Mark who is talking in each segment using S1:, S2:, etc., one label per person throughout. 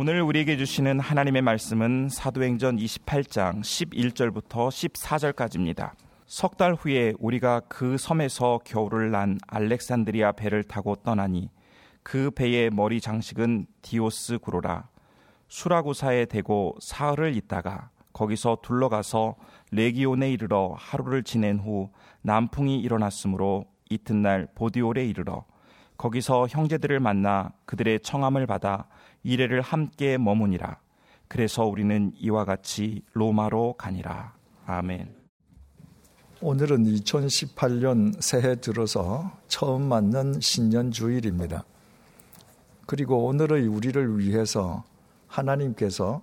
S1: 오늘 우리에게 주시는 하나님의 말씀은 사도행전 28장 11절부터 14절까지입니다. 석 달 후에 우리가 그 섬에서 겨울을 난 알렉산드리아 배를 타고 떠나니 그 배의 머리 장식은 디오스 구로라 수라구사에 대고 사흘을 있다가 거기서 둘러가서 레기온에 이르러 하루를 지낸 후 남풍이 일어났으므로 이튿날 보디올에 이르러 거기서 형제들을 만나 그들의 청함을 받아 이래를 함께 머무니라. 그래서 우리는 이와 같이 로마로 가니라. 아멘.
S2: 오늘은 2018년 새해 들어서 처음 맞는 신년 주일입니다. 그리고 오늘의 우리를 위해서 하나님께서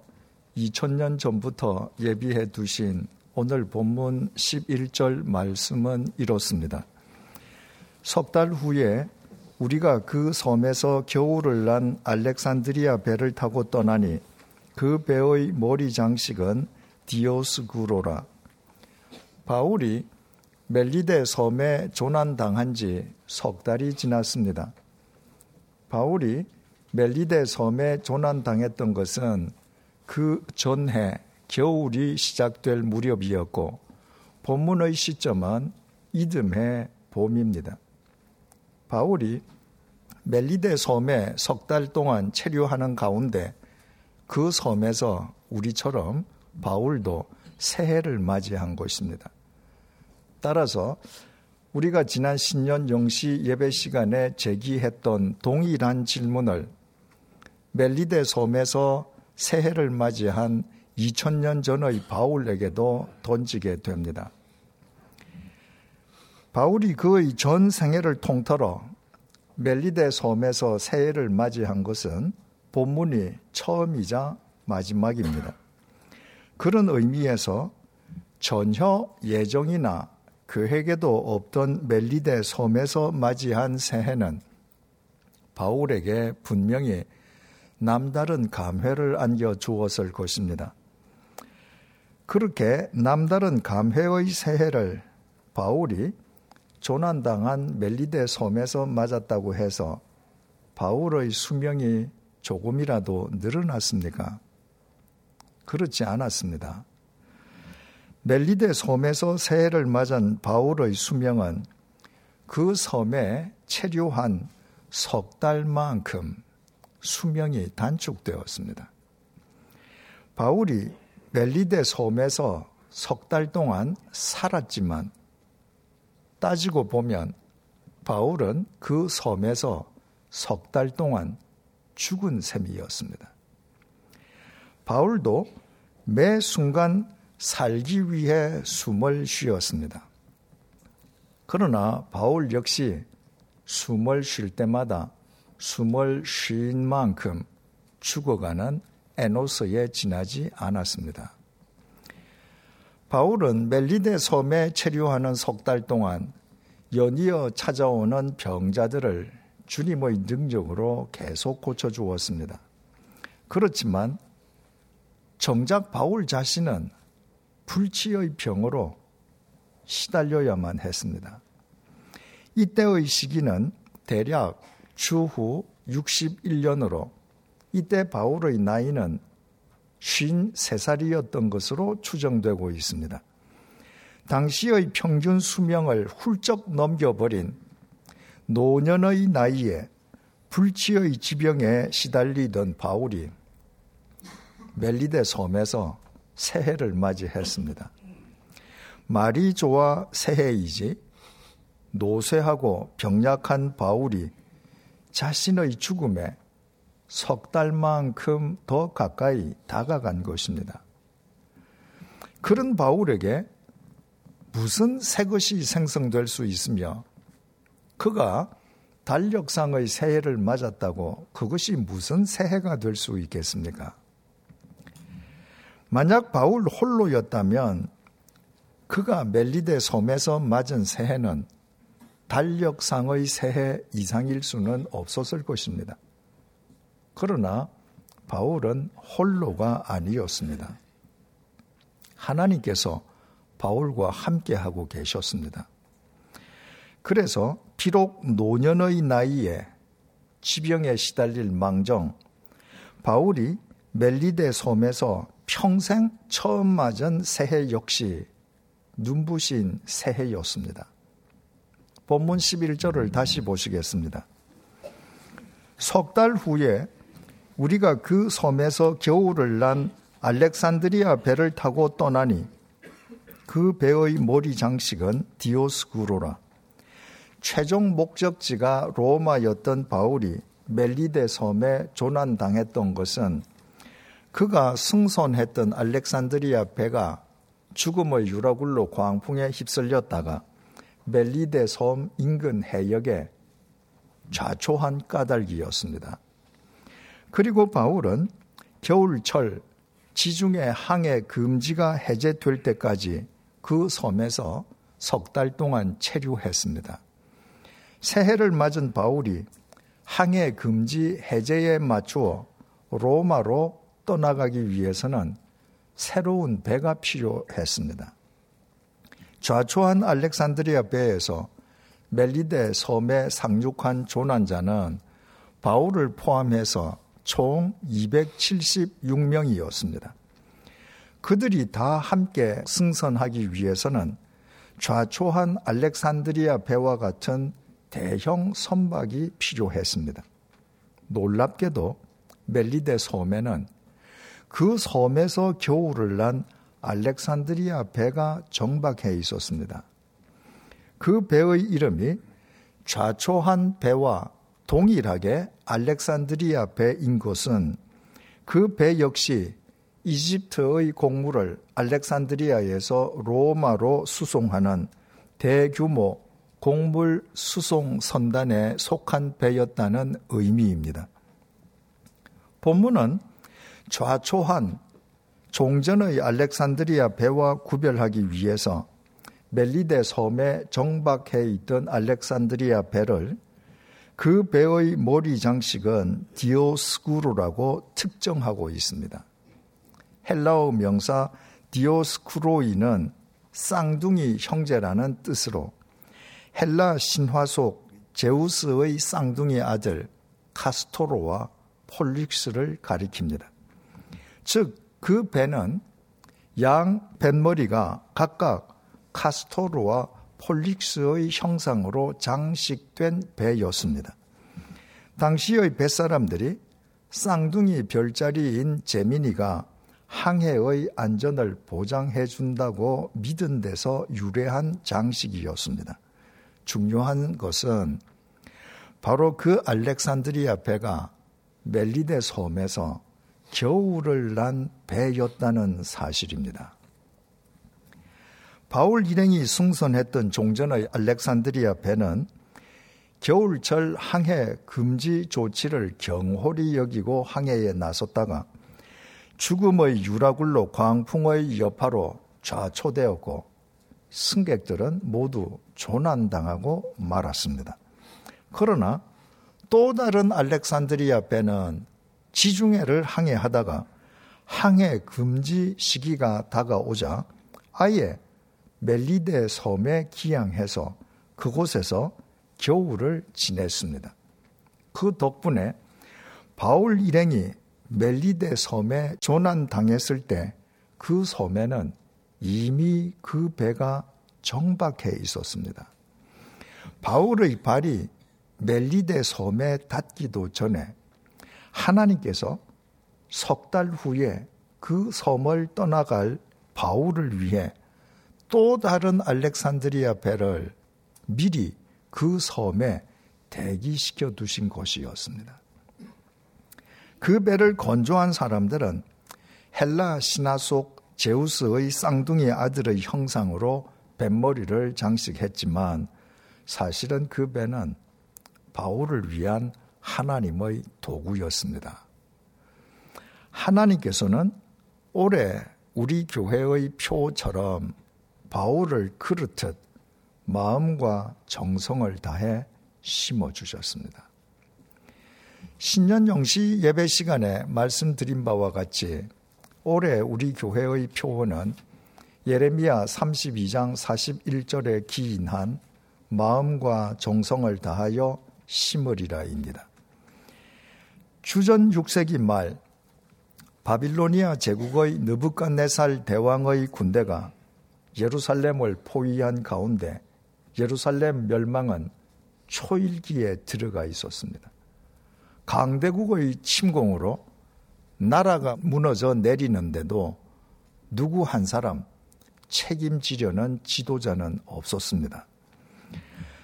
S2: 2000년 전부터 예비해 두신 오늘 본문 11절 말씀은 이렇습니다. 석 달 후에 우리가 그 섬에서 겨울을 난 알렉산드리아 배를 타고 떠나니 그 배의 머리 장식은 디오스구로라. 바울이 멜리데 섬에 조난당한 지 석 달이 지났습니다. 바울이 멜리데 섬에 조난당했던 것은 그 전해 겨울이 시작될 무렵이었고 본문의 시점은 이듬해 봄입니다. 바울이 멜리데 섬에 석 달 동안 체류하는 가운데 그 섬에서 우리처럼 바울도 새해를 맞이한 것입니다. 따라서 우리가 지난 신년 영시 예배 시간에 제기했던 동일한 질문을 멜리데 섬에서 새해를 맞이한 2000년 전의 바울에게도 던지게 됩니다. 바울이 그의 전 생애를 통틀어 멜리데 섬에서 새해를 맞이한 것은 본문이 처음이자 마지막입니다. 그런 의미에서 전혀 예정이나 계획에도 없던 멜리데 섬에서 맞이한 새해는 바울에게 분명히 남다른 감회를 안겨 주었을 것입니다. 그렇게 남다른 감회의 새해를 바울이 조난당한 멜리데 섬에서 맞았다고 해서 바울의 수명이 조금이라도 늘어났습니까? 그렇지 않았습니다. 멜리데 섬에서 새해를 맞은 바울의 수명은 그 섬에 체류한 석 달만큼 수명이 단축되었습니다. 바울이 멜리데 섬에서 석 달 동안 살았지만 따지고 보면 바울은 그 섬에서 석 달 동안 죽은 셈이었습니다. 바울도 매 순간 살기 위해 숨을 쉬었습니다. 그러나 바울 역시 숨을 쉴 때마다 숨을 쉰 만큼 죽어가는 에노스에 지나지 않았습니다. 바울은 멜리데 섬에 체류하는 석 달 동안 연이어 찾아오는 병자들을 주님의 능력으로 계속 고쳐주었습니다. 그렇지만 정작 바울 자신은 불치의 병으로 시달려야만 했습니다. 이때의 시기는 대략 추후 61년으로 이때 바울의 나이는 53살이었던 것으로 추정되고 있습니다. 당시의 평균 수명을 훌쩍 넘겨버린 노년의 나이에 불치의 지병에 시달리던 바울이 멜리데 섬에서 새해를 맞이했습니다. 말이 좋아 새해이지 노쇠하고 병약한 바울이 자신의 죽음에 석 달만큼 더 가까이 다가간 것입니다. 그런 바울에게 무슨 새 것이 생성될 수 있으며 그가 달력상의 새해를 맞았다고 그것이 무슨 새해가 될 수 있겠습니까? 만약 바울 홀로였다면 그가 멜리데 섬에서 맞은 새해는 달력상의 새해 이상일 수는 없었을 것입니다. 그러나 바울은 홀로가 아니었습니다. 하나님께서 바울과 함께하고 계셨습니다. 그래서 비록 노년의 나이에 지병에 시달릴 망정, 바울이 멜리데 섬에서 평생 처음 맞은 새해 역시 눈부신 새해였습니다. 본문 11절을 다시 보시겠습니다. 석 달 후에 우리가 그 섬에서 겨울을 난 알렉산드리아 배를 타고 떠나니 그 배의 머리 장식은 디오스구로라. 최종 목적지가 로마였던 바울이 멜리데 섬에 조난당했던 것은 그가 승선했던 알렉산드리아 배가 죽음의 유라굴로 광풍에 휩쓸렸다가 멜리데 섬 인근 해역에 좌초한 까닭이었습니다. 그리고 바울은 겨울철 지중해 항해 금지가 해제될 때까지 그 섬에서 석 달 동안 체류했습니다. 새해를 맞은 바울이 항해 금지 해제에 맞추어 로마로 떠나가기 위해서는 새로운 배가 필요했습니다. 좌초한 알렉산드리아 배에서 멜리데 섬에 상륙한 조난자는 바울을 포함해서 총 276명이었습니다. 그들이 다 함께 승선하기 위해서는 좌초한 알렉산드리아 배와 같은 대형 선박이 필요했습니다. 놀랍게도 멜리데 섬에는 그 섬에서 겨울을 난 알렉산드리아 배가 정박해 있었습니다. 그 배의 이름이 좌초한 배와 동일하게 알렉산드리아 배인 것은 그 배 역시 이집트의 곡물을 알렉산드리아에서 로마로 수송하는 대규모 곡물 수송 선단에 속한 배였다는 의미입니다. 본문은 좌초한 종전의 알렉산드리아 배와 구별하기 위해서 멜리데 섬에 정박해 있던 알렉산드리아 배를 그 배의 머리 장식은 디오스구로라고 특정하고 있습니다. 헬라어 명사 디오스쿠로이는 쌍둥이 형제라는 뜻으로 헬라 신화 속 제우스의 쌍둥이 아들 카스토로와 폴릭스를 가리킵니다. 즉, 그 배는 양 뱃머리가 각각 카스토르와 폴릭스의 형상으로 장식된 배였습니다. 당시의 뱃사람들이 쌍둥이 별자리인 제미니가 항해의 안전을 보장해 준다고 믿은 데서 유래한 장식이었습니다. 중요한 것은 바로 그 알렉산드리아 배가 멜리데 섬에서 겨울을 난 배였다는 사실입니다. 바울 일행이 승선했던 종전의 알렉산드리아 배는 겨울철 항해 금지 조치를 경홀히 여기고 항해에 나섰다가 죽음의 유라굴로 광풍의 여파로 좌초되었고 승객들은 모두 조난당하고 말았습니다. 그러나 또 다른 알렉산드리아 배는 지중해를 항해하다가 항해 금지 시기가 다가오자 아예 멜리데 섬에 기항해서 그곳에서 겨울을 지냈습니다. 그 덕분에 바울 일행이 멜리데 섬에 조난당했을 때 그 섬에는 이미 그 배가 정박해 있었습니다. 바울의 발이 멜리데 섬에 닿기도 전에 하나님께서 석 달 후에 그 섬을 떠나갈 바울을 위해 또 다른 알렉산드리아 배를 미리 그 섬에 대기시켜 두신 것이었습니다. 그 배를 건조한 사람들은 헬라 신화 속 제우스의 쌍둥이 아들의 형상으로 뱃머리를 장식했지만 사실은 그 배는 바울을 위한 하나님의 도구였습니다. 하나님께서는 올해 우리 교회의 표처럼 바울을 그렇듯 마음과 정성을 다해 심어 주셨습니다. 신년 영시 예배 시간에 말씀드린 바와 같이 올해 우리 교회의 표어는 예레미야 32장 41절에 기인한 마음과 정성을 다하여 심으리라입니다. 주전 6세기 말 바빌로니아 제국의 느부갓네살 대왕의 군대가 예루살렘을 포위한 가운데 예루살렘 멸망은 초일기에 들어가 있었습니다. 강대국의 침공으로 나라가 무너져 내리는데도 누구 한 사람 책임지려는 지도자는 없었습니다.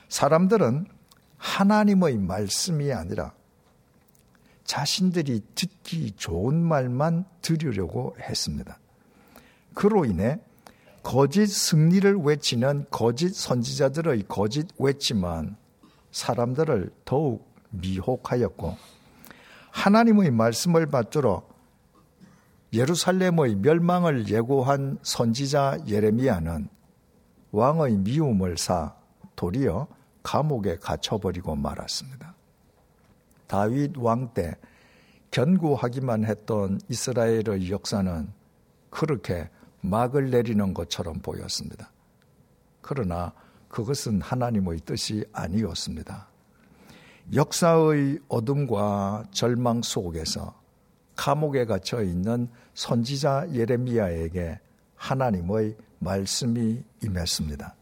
S2: 사람들은 하나님의 말씀이 아니라 자신들이 듣기 좋은 말만 들으려고 했습니다. 그로 인해 거짓 승리를 외치는 거짓 선지자들의 거짓 외침은 사람들을 더욱 미혹하였고 하나님의 말씀을 받들어 예루살렘의 멸망을 예고한 선지자 예레미야는 왕의 미움을 사 도리어 감옥에 갇혀버리고 말았습니다. 다윗 왕 때 견고하기만 했던 이스라엘의 역사는 그렇게 막을 내리는 것처럼 보였습니다. 그러나 그것은 하나님의 뜻이 아니었습니다. 역사의 어둠과 절망 속에서 감옥에 갇혀 있는 선지자 예레미야에게 하나님의 말씀이 임했습니다.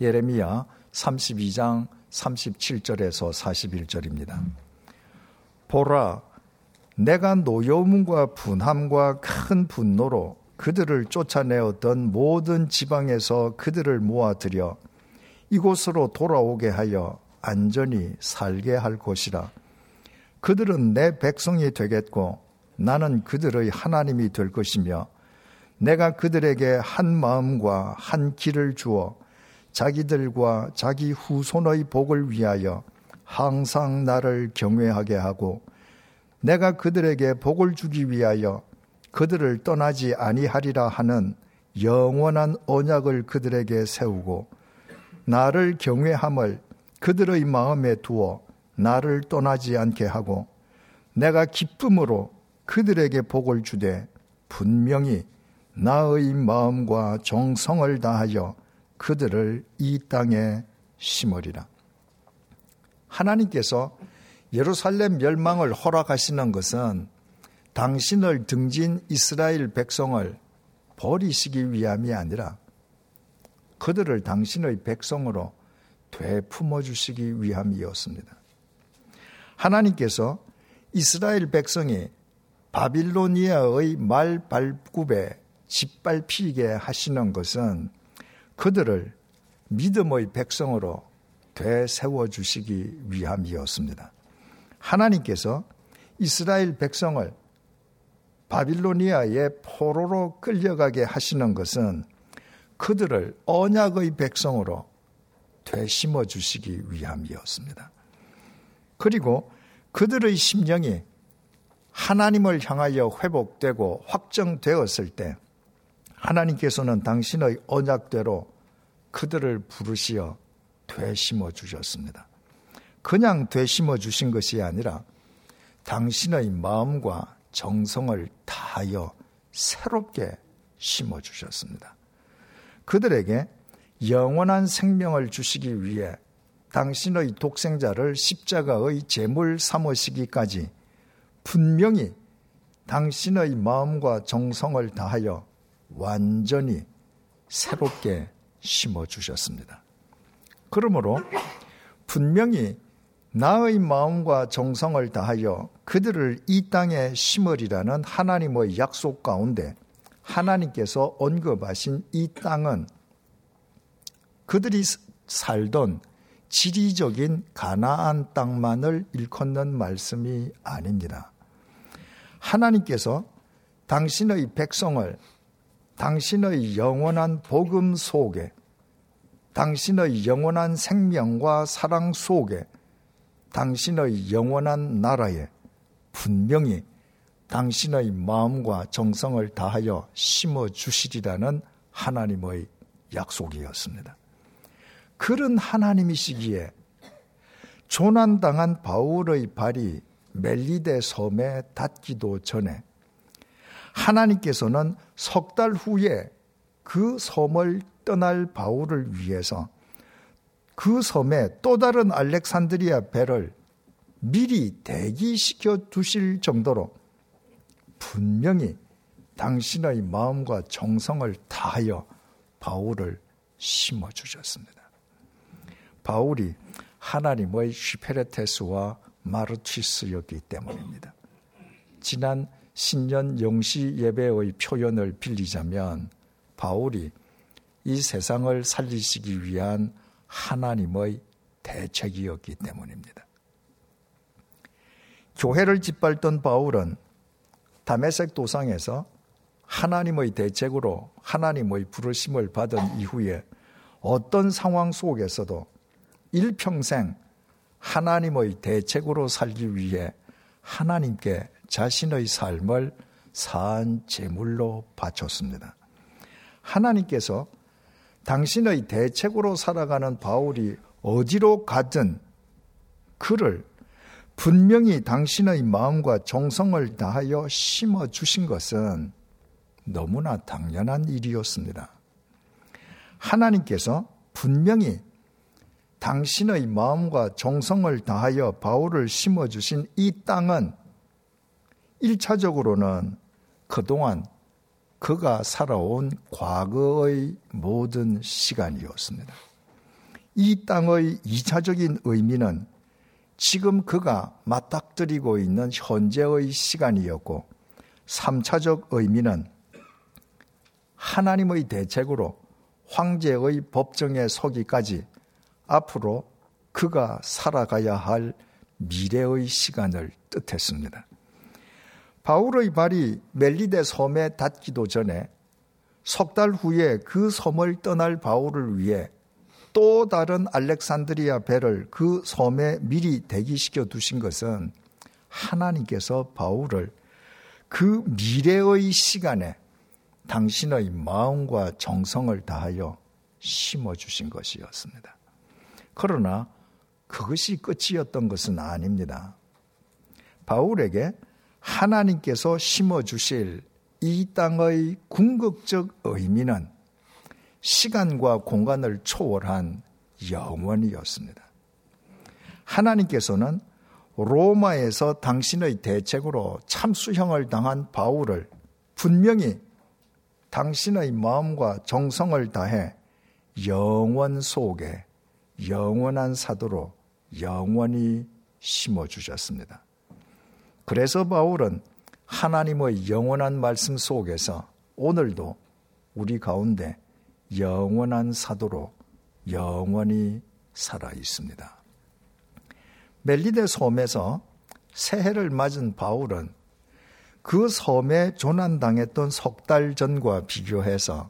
S2: 예레미야 32장 37절에서 41절입니다. 보라, 내가 노여움과 분함과 큰 분노로 그들을 쫓아내었던 모든 지방에서 그들을 모아들여 이곳으로 돌아오게 하여 안전히 살게 할 것이라. 그들은 내 백성이 되겠고 나는 그들의 하나님이 될 것이며 내가 그들에게 한 마음과 한 길을 주어 자기들과 자기 후손의 복을 위하여 항상 나를 경외하게 하고 내가 그들에게 복을 주기 위하여 그들을 떠나지 아니하리라 하는 영원한 언약을 그들에게 세우고 나를 경외함을 그들의 마음에 두어 나를 떠나지 않게 하고 내가 기쁨으로 그들에게 복을 주되 분명히 나의 마음과 정성을 다하여 그들을 이 땅에 심으리라. 하나님께서 예루살렘 멸망을 허락하시는 것은 당신을 등진 이스라엘 백성을 버리시기 위함이 아니라 그들을 당신의 백성으로 되품어 주시기 위함이었습니다. 하나님께서 이스라엘 백성이 바빌로니아의 말발굽에 짓밟히게 하시는 것은 그들을 믿음의 백성으로 되세워 주시기 위함이었습니다. 하나님께서 이스라엘 백성을 바빌로니아의 포로로 끌려가게 하시는 것은 그들을 언약의 백성으로 되심어 주시기 위함이었습니다. 그리고 그들의 심령이 하나님을 향하여 회복되고 확정되었을 때 하나님께서는 당신의 언약대로 그들을 부르시어 되심어 주셨습니다. 그냥 되심어 주신 것이 아니라 당신의 마음과 정성을 다하여 새롭게 심어 주셨습니다. 그들에게 영원한 생명을 주시기 위해 당신의 독생자를 십자가의 제물 삼으시기까지 분명히 당신의 마음과 정성을 다하여 완전히 새롭게 심어 주셨습니다. 그러므로 분명히 나의 마음과 정성을 다하여 그들을 이 땅에 심으리라는 하나님의 약속 가운데 하나님께서 언급하신 이 땅은 그들이 살던 지리적인 가나안 땅만을 일컫는 말씀이 아닙니다. 하나님께서 당신의 백성을 당신의 영원한 복음 속에 당신의 영원한 생명과 사랑 속에 당신의 영원한 나라에 분명히 당신의 마음과 정성을 다하여 심어 주시리라는 하나님의 약속이었습니다. 그런 하나님이시기에 조난당한 바울의 발이 멜리데 섬에 닿기도 전에 하나님께서는 석 달 후에 그 섬을 떠날 바울을 위해서 그 섬에 또 다른 알렉산드리아 배를 미리 대기시켜 두실 정도로 분명히 당신의 마음과 정성을 다하여 바울을 심어 주셨습니다. 바울이 하나님의 슈페레테스와 마르치스였기 때문입니다. 지난 신년 영시 예배의 표현을 빌리자면 바울이 이 세상을 살리시기 위한 하나님의 대책이었기 때문입니다. 교회를 짓밟던 바울은 다메섹 도상에서 하나님의 대책으로 하나님의 부르심을 받은 이후에 어떤 상황 속에서도 일평생 하나님의 대책으로 살기 위해 하나님께 자신의 삶을 산 제물로 바쳤습니다. 하나님께서 당신의 대책으로 살아가는 바울이 어디로 가든 그를 분명히 당신의 마음과 정성을 다하여 심어 주신 것은 너무나 당연한 일이었습니다. 하나님께서 분명히 당신의 마음과 정성을 다하여 바울을 심어 주신 이 땅은 1차적으로는 그동안 그가 살아온 과거의 모든 시간이었습니다. 이 땅의 2차적인 의미는 지금 그가 맞닥뜨리고 있는 현재의 시간이었고 3차적 의미는 하나님의 대책으로 황제의 법정에 서기까지 앞으로 그가 살아가야 할 미래의 시간을 뜻했습니다. 바울의 발이 멜리데 섬에 닿기도 전에 석 달 후에 그 섬을 떠날 바울을 위해 또 다른 알렉산드리아 배를 그 섬에 미리 대기시켜 두신 것은 하나님께서 바울을 그 미래의 시간에 당신의 마음과 정성을 다하여 심어 주신 것이었습니다. 그러나 그것이 끝이었던 것은 아닙니다. 바울에게 하나님께서 심어 주실 이 땅의 궁극적 의미는 시간과 공간을 초월한 영원이었습니다. 하나님께서는 로마에서 당신의 대책으로 참수형을 당한 바울을 분명히 당신의 마음과 정성을 다해 영원 속에 영원한 사도로 영원히 심어주셨습니다. 그래서 바울은 하나님의 영원한 말씀 속에서 오늘도 우리 가운데 영원한 사도로 영원히 살아 있습니다. 멜리데 섬에서 새해를 맞은 바울은 그 섬에 조난당했던 석 달 전과 비교해서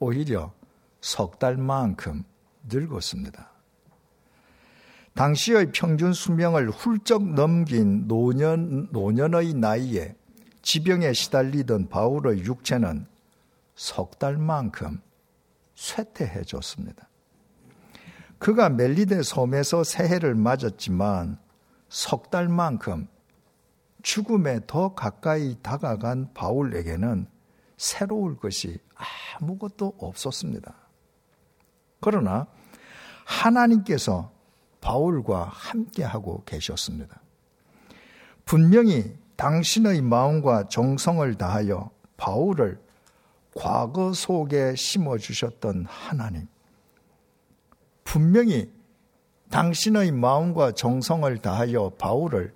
S2: 오히려 석 달만큼 늙었습니다. 당시의 평균 수명을 훌쩍 넘긴 노년, 노년의 나이에 지병에 시달리던 바울의 육체는 석 달만큼 쇠퇴해 줬습니다. 그가 멜리데 섬에서 새해를 맞았지만 석 달만큼 죽음에 더 가까이 다가간 바울에게는 새로울 것이 아무것도 없었습니다. 그러나 하나님께서 바울과 함께하고 계셨습니다. 분명히 당신의 마음과 정성을 다하여 바울을 과거 속에 심어주셨던 하나님. 분명히 당신의 마음과 정성을 다하여 바울을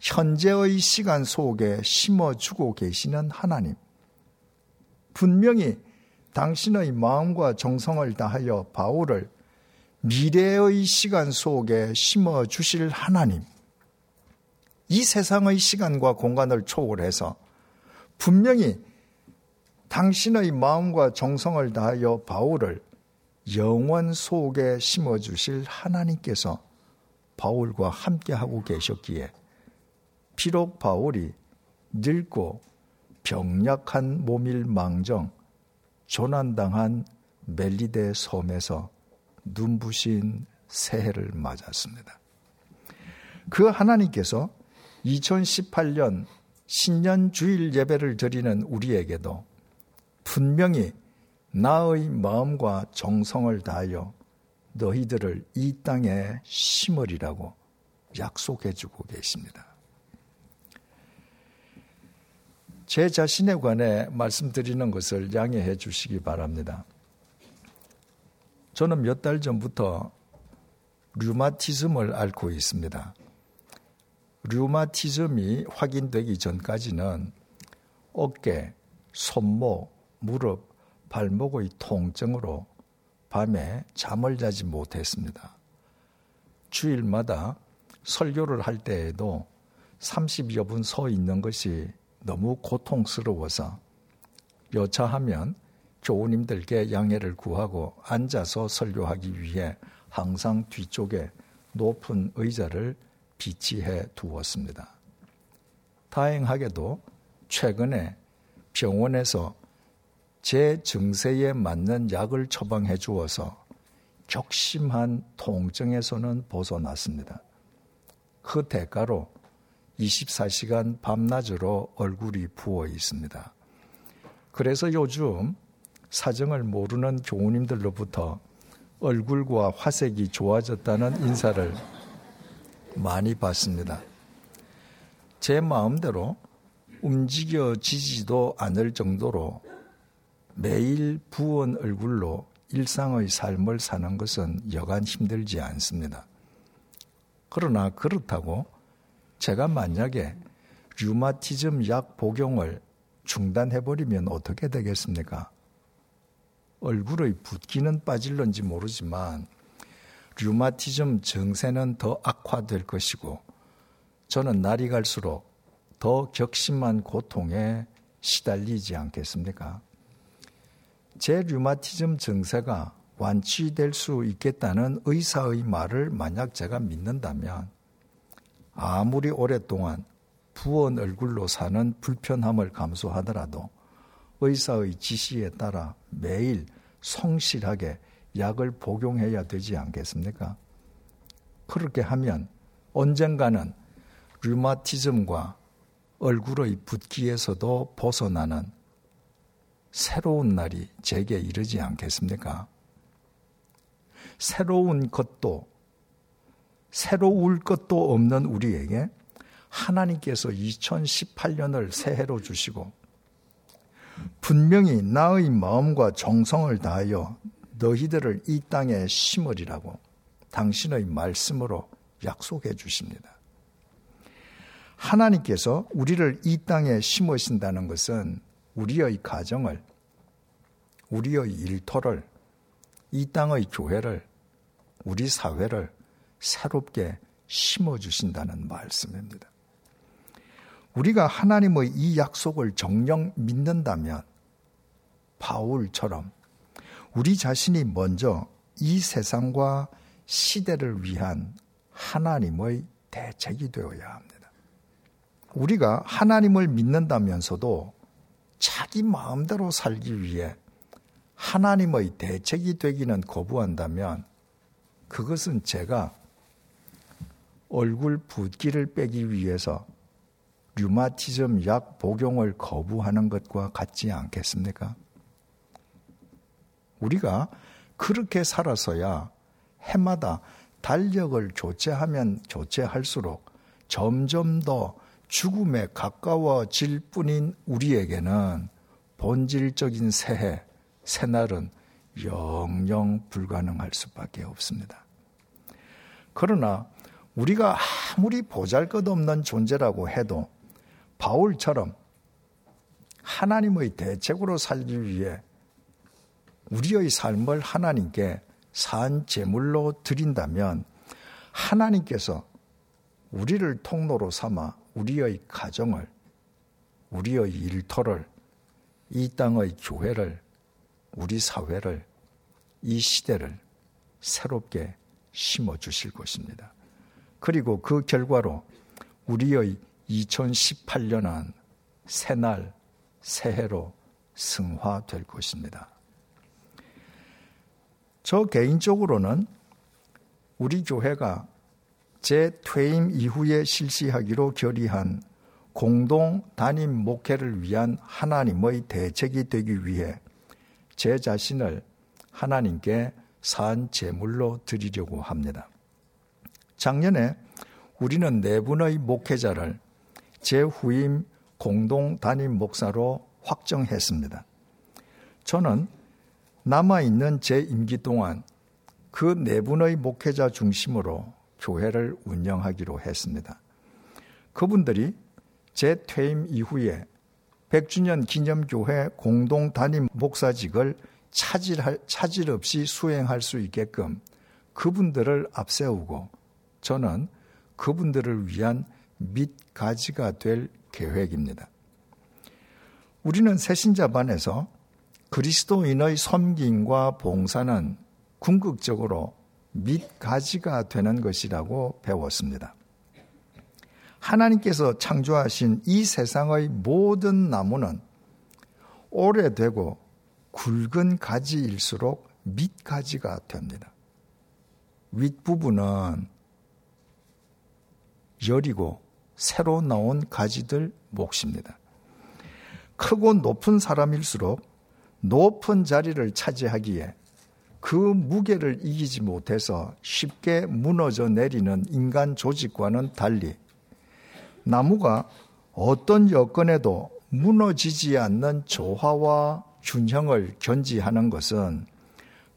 S2: 현재의 시간 속에 심어주고 계시는 하나님. 분명히 당신의 마음과 정성을 다하여 바울을 미래의 시간 속에 심어 주실 하나님. 이 세상의 시간과 공간을 초월해서 분명히 당신의 마음과 정성을 다하여 바울을 영원 속에 심어 주실 하나님께서 바울과 함께하고 계셨기에 비록 바울이 늙고 병약한 몸일 망정 조난당한 멜리데 섬에서 눈부신 새해를 맞았습니다. 그 하나님께서 2018년 신년 주일 예배를 드리는 우리에게도 분명히 나의 마음과 정성을 다하여 너희들을 이 땅에 심으리라고 약속해 주고 계십니다. 제 자신에 관해 말씀드리는 것을 양해해 주시기 바랍니다. 저는 몇 달 전부터 류마티즘을 앓고 있습니다. 류마티즘이 확인되기 전까지는 어깨, 손목, 무릎, 발목의 통증으로 밤에 잠을 자지 못했습니다. 주일마다 설교를 할 때에도 30여 분 서 있는 것이 너무 고통스러워서 여차하면 교우님들께 양해를 구하고 앉아서 설교하기 위해 항상 뒤쪽에 높은 의자를 비치해 두었습니다. 다행하게도 최근에 병원에서 제 증세에 맞는 약을 처방해 주어서 격심한 통증에서는 벗어났습니다. 그 대가로 24시간 밤낮으로 얼굴이 부어 있습니다. 그래서 요즘 사정을 모르는 교우님들로부터 얼굴과 화색이 좋아졌다는 인사를 많이 받습니다. 제 마음대로 움직여지지도 않을 정도로 매일 부은 얼굴로 일상의 삶을 사는 것은 여간 힘들지 않습니다. 그러나 그렇다고 제가 만약에 류마티즘 약 복용을 중단해버리면 어떻게 되겠습니까? 얼굴의 붓기는 빠질런지 모르지만 류마티즘 증세는 더 악화될 것이고 저는 날이 갈수록 더 격심한 고통에 시달리지 않겠습니까? 제 류마티즘 증세가 완치될 수 있겠다는 의사의 말을 만약 제가 믿는다면 아무리 오랫동안 부은 얼굴로 사는 불편함을 감수하더라도 의사의 지시에 따라 매일 성실하게 약을 복용해야 되지 않겠습니까? 그렇게 하면 언젠가는 류마티즘과 얼굴의 붓기에서도 벗어나는 새로운 날이 제게 이르지 않겠습니까? 새로운 것도 새로울 것도 없는 우리에게 하나님께서 2018년을 새해로 주시고 분명히 나의 마음과 정성을 다하여 너희들을 이 땅에 심으리라고 당신의 말씀으로 약속해 주십니다. 하나님께서 우리를 이 땅에 심으신다는 것은 우리의 가정을, 우리의 일터를, 이 땅의 교회를, 우리 사회를 새롭게 심어주신다는 말씀입니다. 우리가 하나님의 이 약속을 정령 믿는다면 바울처럼 우리 자신이 먼저 이 세상과 시대를 위한 하나님의 대책이 되어야 합니다. 우리가 하나님을 믿는다면서도 자기 마음대로 살기 위해 하나님의 대책이 되기는 거부한다면 그것은 제가 얼굴 붓기를 빼기 위해서 류마티즘 약 복용을 거부하는 것과 같지 않겠습니까? 우리가 그렇게 살아서야 해마다 달력을 교체하면 교체할수록 점점 더 죽음에 가까워질 뿐인 우리에게는 본질적인 새해, 새날은 영영 불가능할 수밖에 없습니다. 그러나 우리가 아무리 보잘 것 없는 존재라고 해도 바울처럼 하나님의 대책으로 살기 위해 우리의 삶을 하나님께 산 제물로 드린다면 하나님께서 우리를 통로로 삼아 우리의 가정을, 우리의 일터를, 이 땅의 교회를, 우리 사회를, 이 시대를 새롭게 심어 주실 것입니다. 그리고 그 결과로 우리의 2018년은 새날, 새해로 승화될 것입니다. 저 개인적으로는 우리 교회가 제 퇴임 이후에 실시하기로 결의한 공동 담임 목회를 위한 하나님의 대책이 되기 위해 제 자신을 하나님께 산 제물로 드리려고 합니다. 작년에 우리는 네 분의 목회자를 제 후임 공동 담임 목사로 확정했습니다. 저는 남아있는 제 임기 동안 그 네 분의 목회자 중심으로 교회를 운영하기로 했습니다. 그분들이 제 퇴임 이후에 100주년 기념교회 공동 담임 목사직을 차질, 차질 없이 수행할 수 있게끔 그분들을 앞세우고 저는 그분들을 위한 밑가지가 될 계획입니다. 우리는 새신자반에서 그리스도인의 섬김과 봉사는 궁극적으로 밑 가지가 되는 것이라고 배웠습니다. 하나님께서 창조하신 이 세상의 모든 나무는 오래되고 굵은 가지일수록 밑가지가 됩니다. 윗부분은 여리고 새로 나온 가지들 몫입니다. 크고 높은 사람일수록 높은 자리를 차지하기에 그 무게를 이기지 못해서 쉽게 무너져 내리는 인간 조직과는 달리 나무가 어떤 여건에도 무너지지 않는 조화와 균형을 견지하는 것은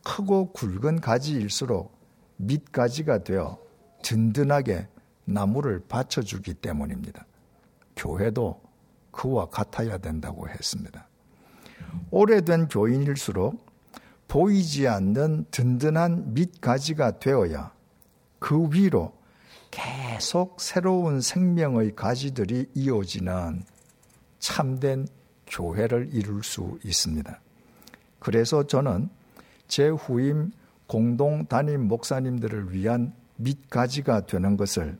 S2: 크고 굵은 가지일수록 밑가지가 되어 든든하게 나무를 받쳐주기 때문입니다. 교회도 그와 같아야 된다고 했습니다. 오래된 교인일수록 보이지 않는 든든한 밑가지가 되어야 그 위로 계속 새로운 생명의 가지들이 이어지는 참된 교회를 이룰 수 있습니다. 그래서 저는 제 후임 공동 담임 목사님들을 위한 밑가지가 되는 것을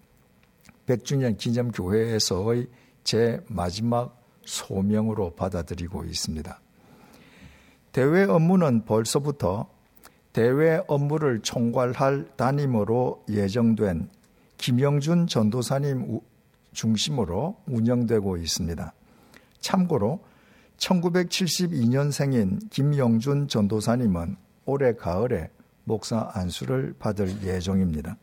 S2: 100주년 기념교회에서의 제 마지막 소명으로 받아들이고 있습니다. 대외 업무는 벌써부터 대외 업무를 총괄할 담임으로 예정된 김영준 전도사님 중심으로 운영되고 있습니다. 참고로 1972년생인 김영준 전도사님은 올해 가을에 목사 안수를 받을 예정입니다.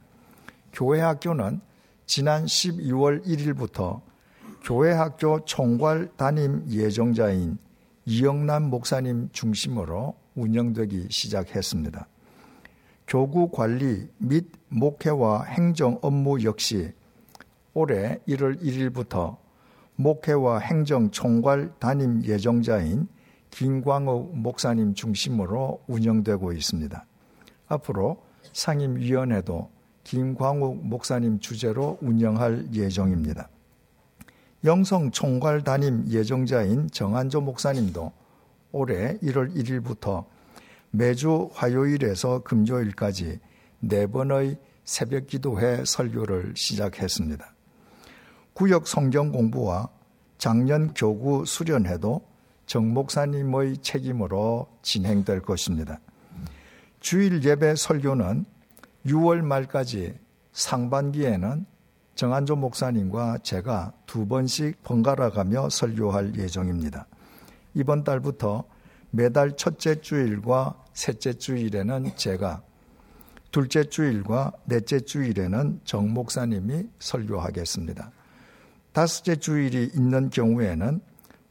S2: 교회 학교는 지난 12월 1일부터 교회 학교 총괄 담임 예정자인 이영남 목사님 중심으로 운영되기 시작했습니다. 교구 관리 및 목회와 행정 업무 역시 올해 1월 1일부터 목회와 행정 총괄 담임 예정자인 김광욱 목사님 중심으로 운영되고 있습니다. 앞으로 상임위원회도 김광욱 목사님 주재로 운영할 예정입니다. 영성 총괄 담임 예정자인 정한조 목사님도 올해 1월 1일부터 매주 화요일에서 금요일까지 네 번의 새벽 기도회 설교를 시작했습니다. 구역 성경 공부와 작년 교구 수련회도 정 목사님의 책임으로 진행될 것입니다. 주일 예배 설교는 6월 말까지 상반기에는 정한조 목사님과 제가 두 번씩 번갈아 가며 설교할 예정입니다. 이번 달부터 매달 첫째 주일과 셋째 주일에는 제가, 둘째 주일과 넷째 주일에는 정 목사님이 설교하겠습니다. 다섯째 주일이 있는 경우에는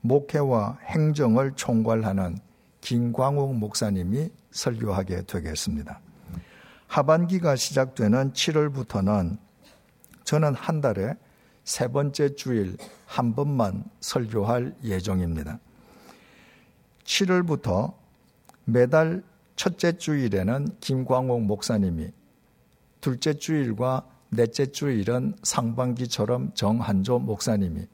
S2: 목회와 행정을 총괄하는 김광욱 목사님이 설교하게 되겠습니다. 하반기가 시작되는 7월부터는 저는 한 달에 세 번째 주일 한 번만 설교할 예정입니다. 7월부터 매달 첫째 주일에는 김광옥 목사님이 둘째 주일과 넷째 주일은 상반기처럼 정한조 목사님이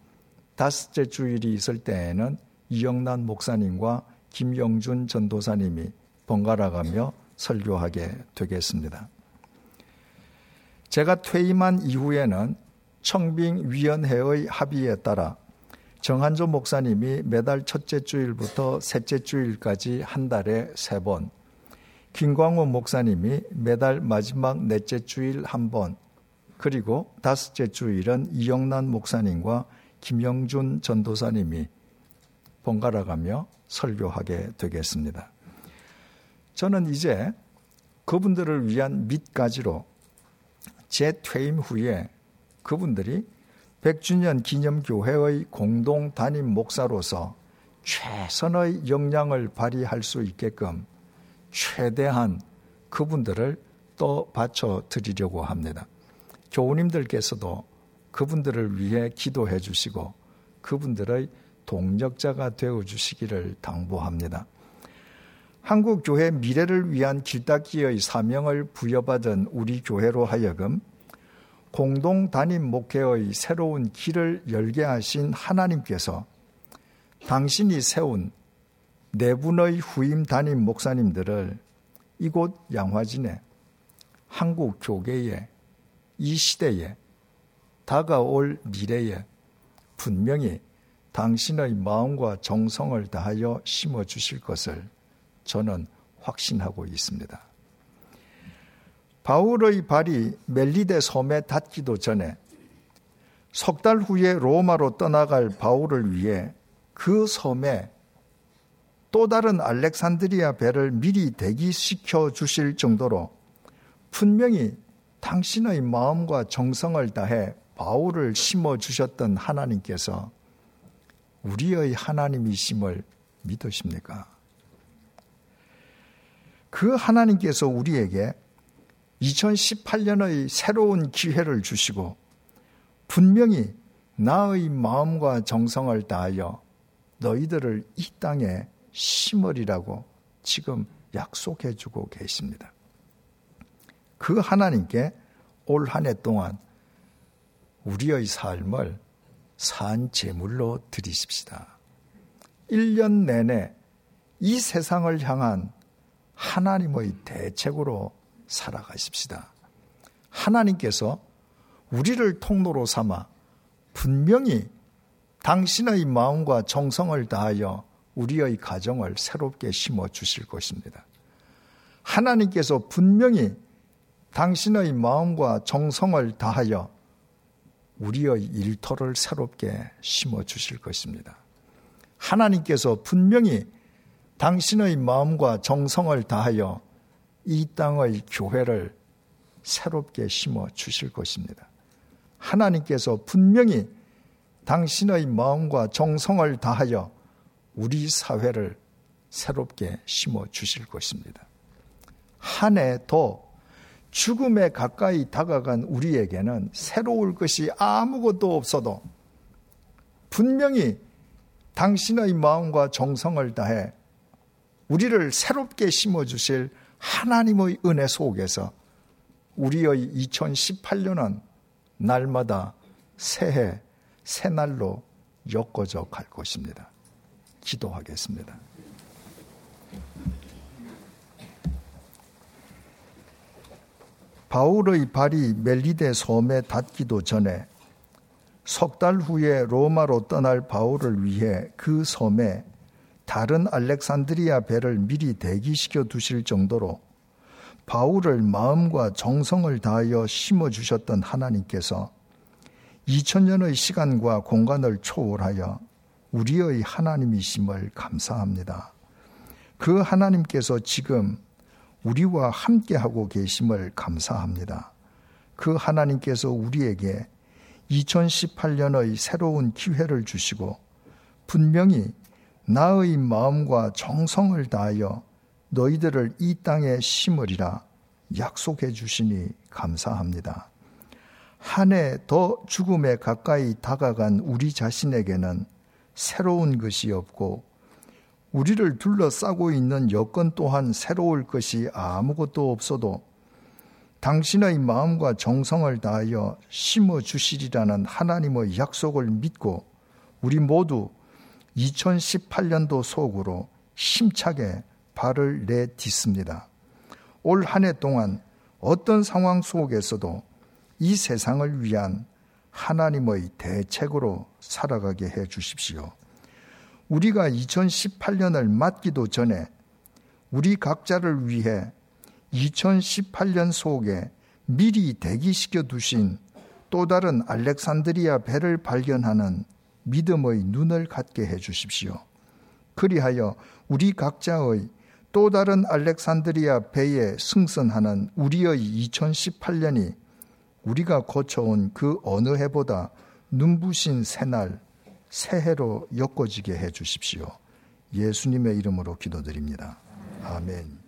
S2: 다섯째 주일이 있을 때에는 이영란 목사님과 김영준 전도사님이 번갈아 가며 설교하게 되겠습니다. 제가 퇴임한 이후에는 청빙위원회의 합의에 따라 정한조 목사님이 매달 첫째 주일부터 셋째 주일까지 한 달에 세 번, 김광호 목사님이 매달 마지막 넷째 주일 한 번, 그리고 다섯째 주일은 이영란 목사님과 김영준 전도사님이 번갈아 가며 설교하게 되겠습니다. 저는 이제 그분들을 위한 밑가지로 제 퇴임 후에 그분들이 100주년 기념교회의 공동 담임 목사로서 최선의 역량을 발휘할 수 있게끔 최대한 그분들을 또 바쳐 드리려고 합니다. 교우님들께서도 그분들을 위해 기도해 주시고 그분들의 동력자가 되어 주시기를 당부합니다. 한국 교회 미래를 위한 길닦기의 사명을 부여받은 우리 교회로 하여금 공동 단임 목회의 새로운 길을 열게 하신 하나님께서 당신이 세운 네 분의 후임 단임 목사님들을 이곳 양화진에 한국 교계에 이 시대에 다가올 미래에 분명히 당신의 마음과 정성을 다하여 심어 주실 것을 저는 확신하고 있습니다. 바울의 발이 멜리데 섬에 닿기도 전에 석 달 후에 로마로 떠나갈 바울을 위해 그 섬에 또 다른 알렉산드리아 배를 미리 대기시켜 주실 정도로 분명히 당신의 마음과 정성을 다해 바울을 심어 주셨던 하나님께서 우리의 하나님이심을 믿으십니까? 그 하나님께서 우리에게 2018년의 새로운 기회를 주시고 분명히 나의 마음과 정성을 다하여 너희들을 이 땅에 심으리라고 지금 약속해 주고 계십니다. 그 하나님께 올 한 해 동안 우리의 삶을 산 제물로 드리십시다. 1년 내내 이 세상을 향한 하나님의 대책으로 살아가십시다. 하나님께서 우리를 통로로 삼아 분명히 당신의 마음과 정성을 다하여 우리의 가정을 새롭게 심어 주실 것입니다. 하나님께서 분명히 당신의 마음과 정성을 다하여 우리의 일터를 새롭게 심어 주실 것입니다. 하나님께서 분명히 당신의 마음과 정성을 다하여 이 땅의 교회를 새롭게 심어 주실 것입니다. 하나님께서 분명히 당신의 마음과 정성을 다하여 우리 사회를 새롭게 심어 주실 것입니다. 한 해 더 죽음에 가까이 다가간 우리에게는 새로울 것이 아무것도 없어도 분명히 당신의 마음과 정성을 다해 우리를 새롭게 심어 주실 하나님의 은혜 속에서 우리의 2018년은 날마다 새해, 새날로 엮어져 갈 것입니다. 기도하겠습니다. 바울의 발이 멜리데 섬에 닿기도 전에 석 달 후에 로마로 떠날 바울을 위해 그 섬에 다른 알렉산드리아 배를 미리 대기시켜 두실 정도로 바울을 마음과 정성을 다하여 심어 주셨던 하나님께서 2000년의 시간과 공간을 초월하여 우리의 하나님이심을 감사합니다. 그 하나님께서 지금 우리와 함께하고 계심을 감사합니다. 그 하나님께서 우리에게 2018년의 새로운 기회를 주시고 분명히 나의 마음과 정성을 다하여 너희들을 이 땅에 심으리라 약속해 주시니 감사합니다. 한 해 더 죽음에 가까이 다가간 우리 자신에게는 새로운 것이 없고 우리를 둘러싸고 있는 여건 또한 새로울 것이 아무것도 없어도 당신의 마음과 정성을 다하여 심어 주시리라는 하나님의 약속을 믿고 우리 모두 2018년도 속으로 힘차게 발을 내딛습니다. 올 한 해 동안 어떤 상황 속에서도 이 세상을 위한 하나님의 대책으로 살아가게 해 주십시오. 우리가 2018년을 맞기도 전에 우리 각자를 위해 2018년 속에 미리 대기시켜 두신 또 다른 알렉산드리아 배를 발견하는 믿음의 눈을 갖게 해 주십시오. 그리하여 우리 각자의 또 다른 알렉산드리아 배에 승선하는 우리의 2018년이 우리가 거쳐온 그 어느 해보다 눈부신 새날 새해로 엮어지게 해 주십시오. 예수님의 이름으로 기도드립니다. 아멘.